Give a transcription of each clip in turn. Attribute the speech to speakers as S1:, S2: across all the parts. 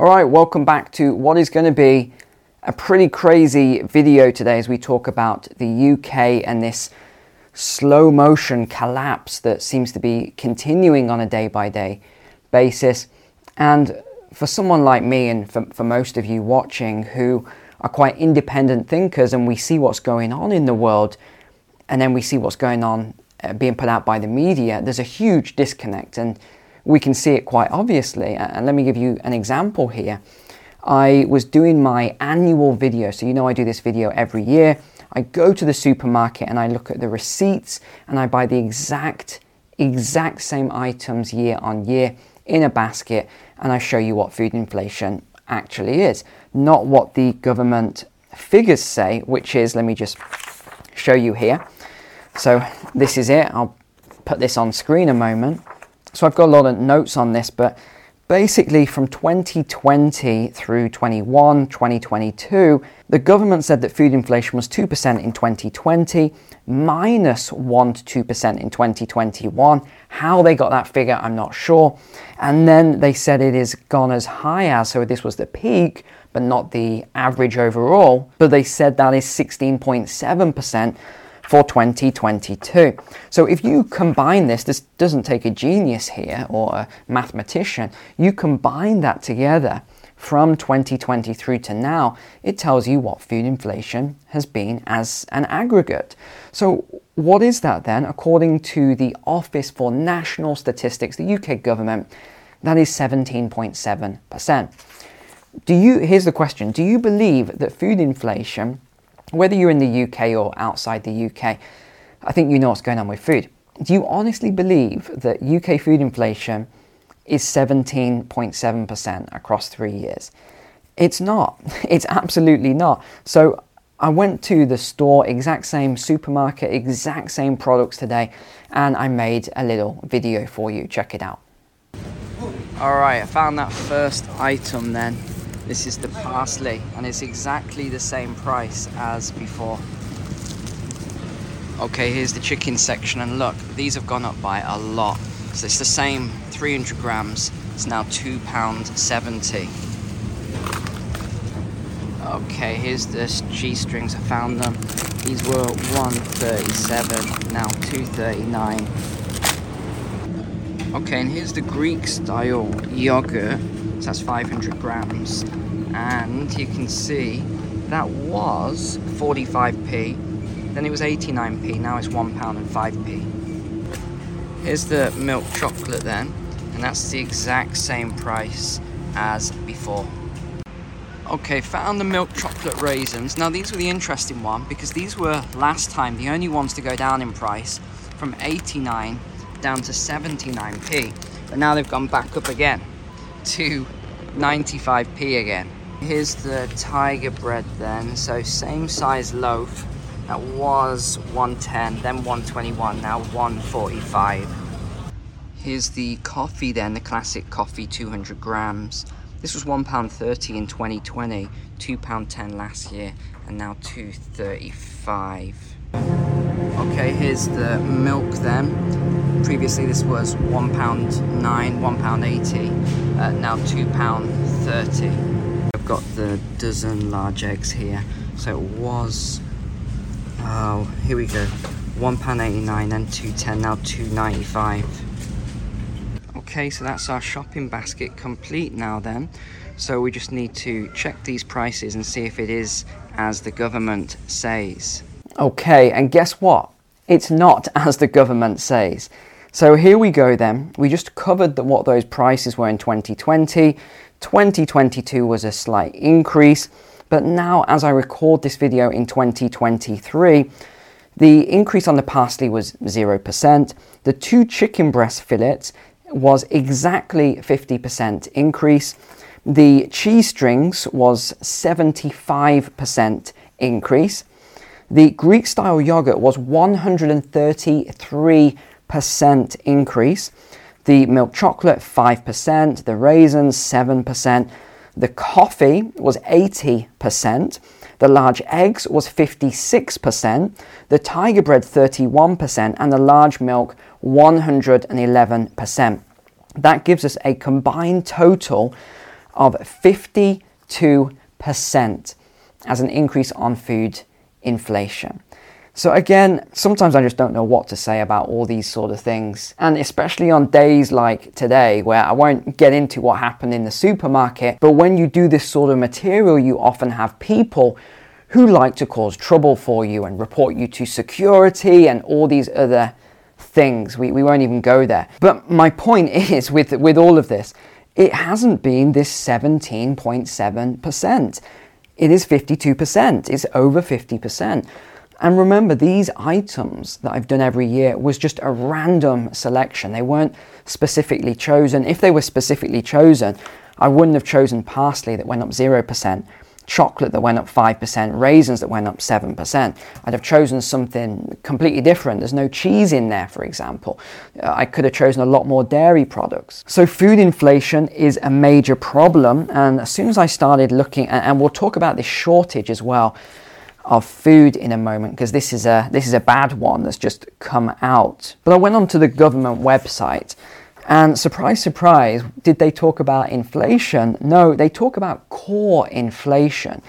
S1: All right, welcome back to what is going to be a pretty crazy video today as we talk about the UK and this slow motion collapse that seems to be continuing on a day by day basis. And for someone like me, and for, for most of you watching who are quite independent thinkers, and we see what's going on in the world, and then we see what's going on uh, being put out by the media, there's a huge disconnect. And we can see it quite obviously. And let me give you an example here. I was doing my annual video, so you know I do this video every year. I go to the supermarket and I look at the receipts and I buy the exact exact same items year on year in a basket and I show you what food inflation actually is, not what the government figures say, which is let me just show you here. So this is it. I'll put this on screen a moment. So I've got a lot of notes on this, but basically from 2020 through 21, 2022, the government said that food inflation was 2% in 2020, minus 1 to 2% in 2021. How they got that figure, I'm not sure. And then they said it is gone as high as, so this was the peak, but not the average overall. But they said that is 16.7% for 2022. So if you combine this, this doesn't take a genius here or a mathematician, you combine that together from 2020 through to now, it tells you what food inflation has been as an aggregate. So, what is that then? According to the Office for National Statistics, the UK government, that is 17.7%. Do you here's the question, do you believe that food inflation whether you're in the UK or outside the UK, I think you know what's going on with food. Do you honestly believe that UK food inflation is 17.7% across three years? It's not. It's absolutely not. So I went to the store, exact same supermarket, exact same products today, and I made a little video for you. Check it out. All right, I found that first item then. This is the parsley and it's exactly the same price as before. Okay, here's the chicken section and look, these have gone up by a lot. So it's the same 300 grams, it's now £2.70. Okay, here's the cheese strings, I found them. These were 137, now 239. Okay, and here's the Greek style yogurt so that's 500 grams. And you can see that was 45p, then it was 89p, now it's £1 and 5p. Here's the milk chocolate then, and that's the exact same price as before. Okay, found the milk chocolate raisins. Now these were the interesting one because these were last time the only ones to go down in price from 89 down to 79p. But now they've gone back up again to 95p again. Here's the tiger bread then, so same size loaf. That was 110, then 121, now 145. Here's the coffee then, the classic coffee 200 grams. This was £1.30 in 2020, £2.10 last year, and now 2.35. Okay, here's the milk then previously this was one pound nine, one pound eighty, uh, now two pound thirty. I've got the dozen large eggs here, so it was. Oh, here we go. One pound eighty nine, then two ten, now two ninety five. Okay, so that's our shopping basket complete now. Then, so we just need to check these prices and see if it is as the government says. Okay, and guess what? It's not as the government says. So here we go then. We just covered the, what those prices were in 2020. 2022 was a slight increase, but now as I record this video in 2023, the increase on the parsley was 0%. The two chicken breast fillets was exactly 50% increase. The cheese strings was 75% increase. The Greek style yogurt was 133 percent increase. The milk chocolate, 5%, the raisins, 7%, the coffee was 80%, the large eggs was 56%, the tiger bread 31%, and the large milk 111%. That gives us a combined total of 52% as an increase on food inflation. So, again, sometimes I just don't know what to say about all these sort of things. And especially on days like today, where I won't get into what happened in the supermarket, but when you do this sort of material, you often have people who like to cause trouble for you and report you to security and all these other things. We, we won't even go there. But my point is with, with all of this, it hasn't been this 17.7%. It is 52%. It's over 50%. And remember, these items that I've done every year was just a random selection. They weren't specifically chosen. If they were specifically chosen, I wouldn't have chosen parsley that went up 0%, chocolate that went up 5%, raisins that went up 7%. I'd have chosen something completely different. There's no cheese in there, for example. Uh, I could have chosen a lot more dairy products. So, food inflation is a major problem. And as soon as I started looking, and we'll talk about this shortage as well of food in a moment because this is a this is a bad one that's just come out. But I went onto the government website and surprise surprise, did they talk about inflation? No, they talk about core inflation.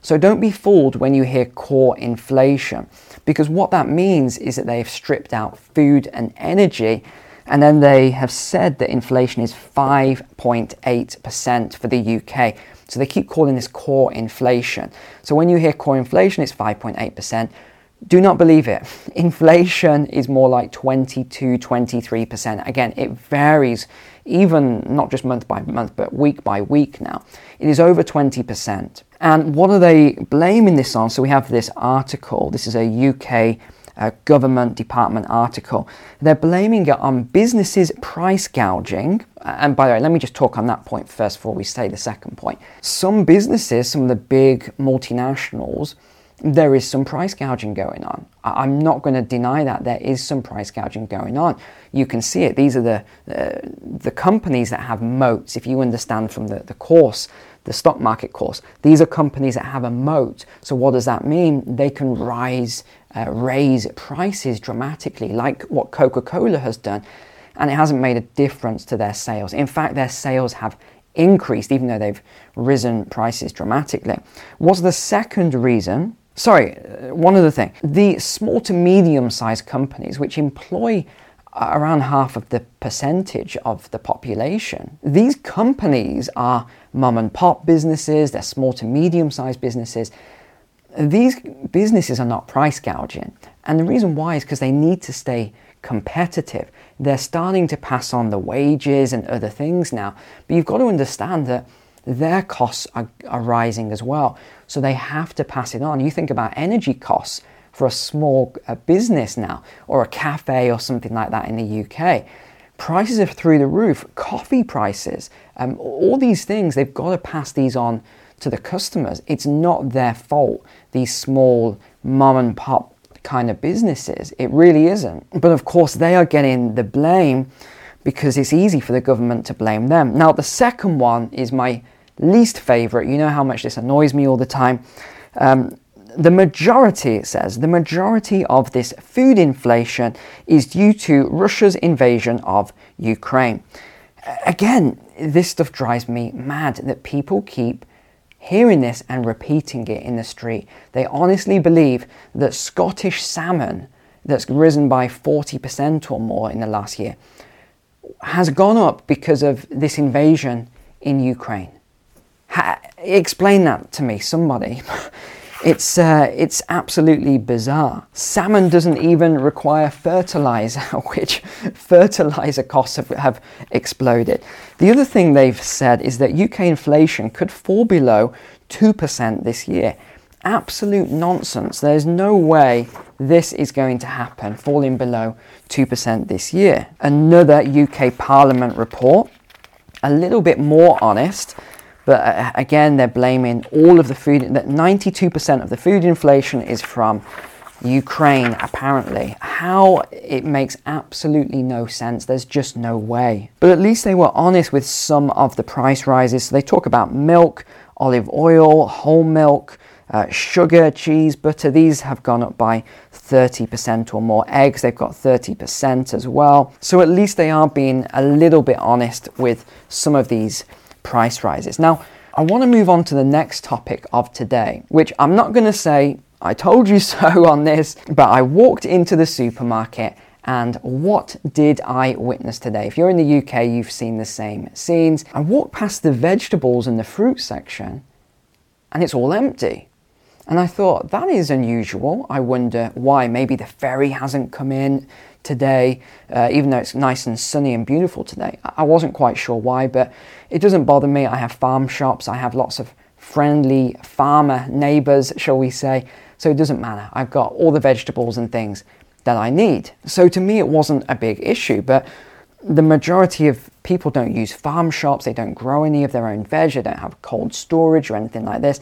S1: So don't be fooled when you hear core inflation because what that means is that they've stripped out food and energy and then they have said that inflation is 5.8% for the UK. So they keep calling this core inflation. So when you hear core inflation, it's 5.8%. Do not believe it. Inflation is more like 22, 23%. Again, it varies even not just month by month, but week by week now. It is over 20%. And what are they blaming this on? So we have this article. This is a UK uh, government department article. They're blaming it on businesses price gouging. And by the way, let me just talk on that point first before we say the second point. Some businesses, some of the big multinationals, there is some price gouging going on. I'm not going to deny that there is some price gouging going on. You can see it. These are the uh, the companies that have moats. If you understand from the, the course, the stock market course, these are companies that have a moat. So what does that mean? They can rise, uh, raise prices dramatically, like what Coca-Cola has done, and it hasn't made a difference to their sales. In fact, their sales have increased even though they've risen prices dramatically. What's the second reason? Sorry, uh, one other thing. The small to medium sized companies, which employ around half of the percentage of the population, these companies are mom and pop businesses, they're small to medium sized businesses. These businesses are not price gouging. And the reason why is because they need to stay competitive. They're starting to pass on the wages and other things now. But you've got to understand that their costs are, are rising as well. So they have to pass it on. You think about energy costs for a small uh, business now, or a cafe or something like that in the UK. Prices are through the roof. Coffee prices, um, all these things, they've got to pass these on to the customers. It's not their fault, these small mom and pop kind of businesses. It really isn't. But of course, they are getting the blame because it's easy for the government to blame them. Now, the second one is my least favorite. You know how much this annoys me all the time. Um, the majority, it says, the majority of this food inflation is due to Russia's invasion of Ukraine. Again, this stuff drives me mad that people keep hearing this and repeating it in the street. They honestly believe that Scottish salmon, that's risen by 40% or more in the last year, has gone up because of this invasion in Ukraine. Ha- explain that to me, somebody. It's, uh, it's absolutely bizarre. Salmon doesn't even require fertilizer, which fertilizer costs have, have exploded. The other thing they've said is that UK inflation could fall below 2% this year. Absolute nonsense. There's no way this is going to happen, falling below 2% this year. Another UK Parliament report, a little bit more honest but uh, again, they're blaming all of the food, that 92% of the food inflation is from Ukraine, apparently. How it makes absolutely no sense. There's just no way. But at least they were honest with some of the price rises. So they talk about milk, olive oil, whole milk, uh, sugar, cheese, butter. These have gone up by 30% or more. Eggs, they've got 30% as well. So at least they are being a little bit honest with some of these price rises. Now, I want to move on to the next topic of today, which I'm not going to say I told you so on this, but I walked into the supermarket and what did I witness today? If you're in the UK, you've seen the same scenes. I walked past the vegetables and the fruit section and it's all empty. And I thought, that is unusual. I wonder why. Maybe the ferry hasn't come in today, uh, even though it's nice and sunny and beautiful today. I wasn't quite sure why, but it doesn't bother me. I have farm shops, I have lots of friendly farmer neighbors, shall we say. So it doesn't matter. I've got all the vegetables and things that I need. So to me, it wasn't a big issue, but the majority of people don't use farm shops, they don't grow any of their own veg, they don't have cold storage or anything like this.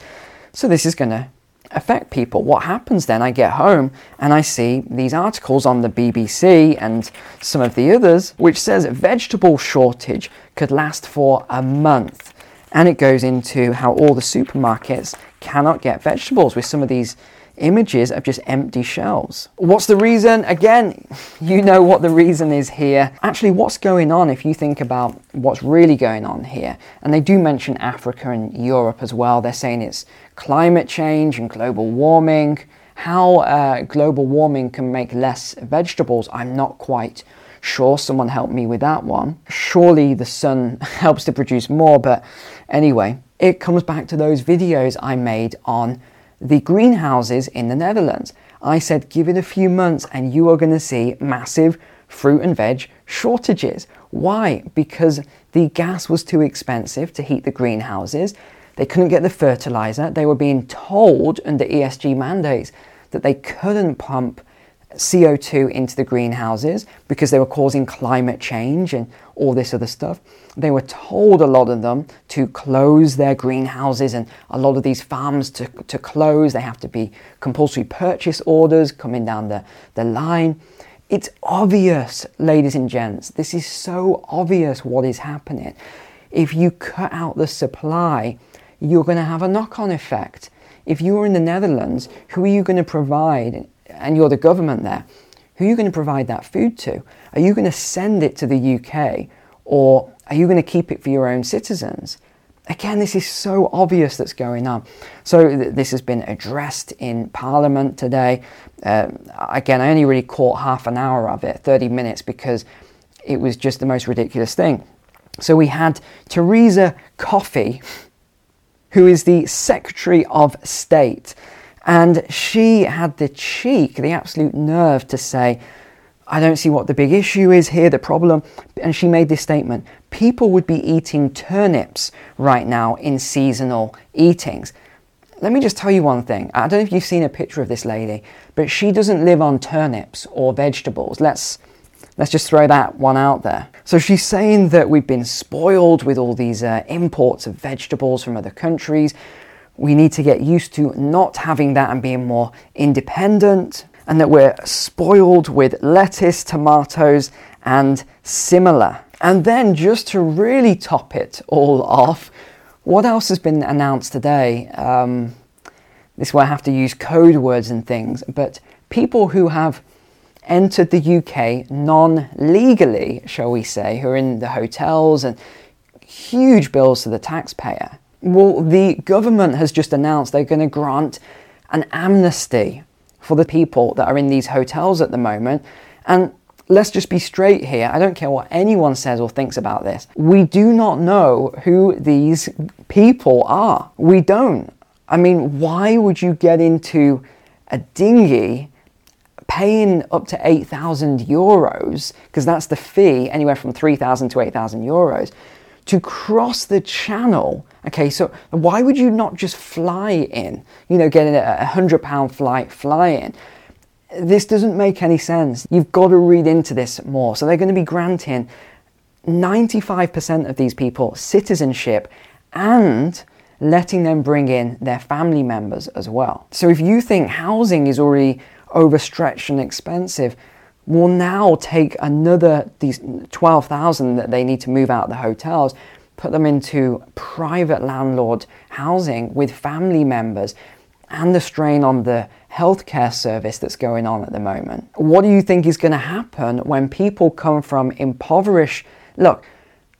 S1: So this is going to affect people. What happens then? I get home and I see these articles on the BBC and some of the others which says vegetable shortage could last for a month. And it goes into how all the supermarkets cannot get vegetables with some of these images of just empty shelves. What's the reason? Again, you know what the reason is here. Actually, what's going on if you think about what's really going on here? And they do mention Africa and Europe as well. They're saying it's climate change and global warming. How uh, global warming can make less vegetables, I'm not quite sure. Someone help me with that one. Surely the sun helps to produce more, but anyway, it comes back to those videos I made on the greenhouses in the Netherlands. I said, give it a few months and you are going to see massive fruit and veg shortages. Why? Because the gas was too expensive to heat the greenhouses. They couldn't get the fertilizer. They were being told under ESG mandates that they couldn't pump CO2 into the greenhouses because they were causing climate change and all this other stuff. They were told, a lot of them, to close their greenhouses and a lot of these farms to, to close. They have to be compulsory purchase orders coming down the, the line. It's obvious, ladies and gents, this is so obvious what is happening. If you cut out the supply, you're going to have a knock on effect. If you're in the Netherlands, who are you going to provide and you're the government there, who are you going to provide that food to? Are you going to send it to the UK or are you going to keep it for your own citizens? Again, this is so obvious that's going on. So, th- this has been addressed in Parliament today. Uh, again, I only really caught half an hour of it, 30 minutes, because it was just the most ridiculous thing. So, we had Theresa Coffey, who is the Secretary of State. And she had the cheek, the absolute nerve to say, I don't see what the big issue is here, the problem. And she made this statement people would be eating turnips right now in seasonal eatings. Let me just tell you one thing. I don't know if you've seen a picture of this lady, but she doesn't live on turnips or vegetables. Let's let's just throw that one out there. So she's saying that we've been spoiled with all these uh, imports of vegetables from other countries we need to get used to not having that and being more independent, and that we're spoiled with lettuce, tomatoes, and similar. And then, just to really top it all off, what else has been announced today? Um, this is where I have to use code words and things, but people who have entered the UK non legally, shall we say, who are in the hotels and huge bills to the taxpayer, well, the government has just announced they're going to grant an amnesty for the people that are in these hotels at the moment. And let's just be straight here. I don't care what anyone says or thinks about this. We do not know who these people are. We don't. I mean, why would you get into a dinghy paying up to 8,000 euros, because that's the fee, anywhere from 3,000 to 8,000 euros, to cross the channel. Okay, so why would you not just fly in? You know, getting a hundred pound flight, fly in. This doesn't make any sense. You've got to read into this more. So they're going to be granting 95% of these people citizenship and letting them bring in their family members as well. So if you think housing is already overstretched and expensive, will now take another these 12,000 that they need to move out of the hotels, put them into private landlord housing with family members and the strain on the healthcare service that's going on at the moment. What do you think is going to happen when people come from impoverished look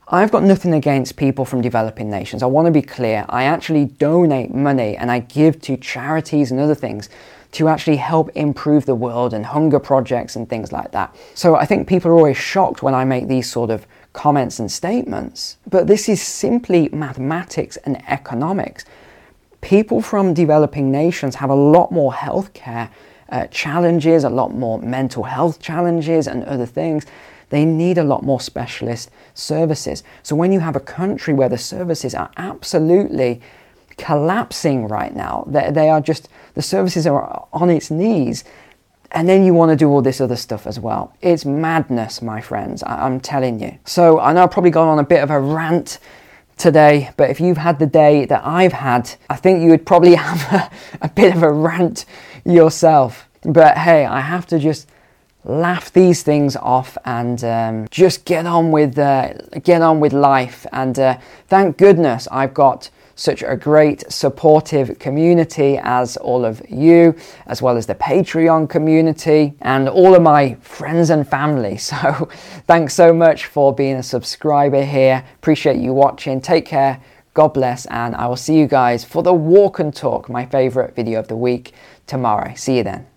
S1: I've got nothing against people from developing nations. I want to be clear. I actually donate money and I give to charities and other things to actually help improve the world and hunger projects and things like that. So I think people are always shocked when I make these sort of comments and statements. But this is simply mathematics and economics. People from developing nations have a lot more healthcare uh, challenges, a lot more mental health challenges, and other things. They need a lot more specialist services. So when you have a country where the services are absolutely collapsing right now, they, they are just, the services are on its knees, and then you want to do all this other stuff as well. It's madness, my friends, I- am telling you. So I know I've probably gone on a bit of a rant today, but if you've had the day that I've had, I think you would probably have a, a bit of a rant yourself. But hey, I have to just laugh these things off and um, just get on with uh, get on with life. And uh, thank goodness I've got such a great supportive community as all of you, as well as the Patreon community and all of my friends and family. So, thanks so much for being a subscriber here. Appreciate you watching. Take care. God bless, and I will see you guys for the walk and talk, my favorite video of the week, tomorrow. See you then.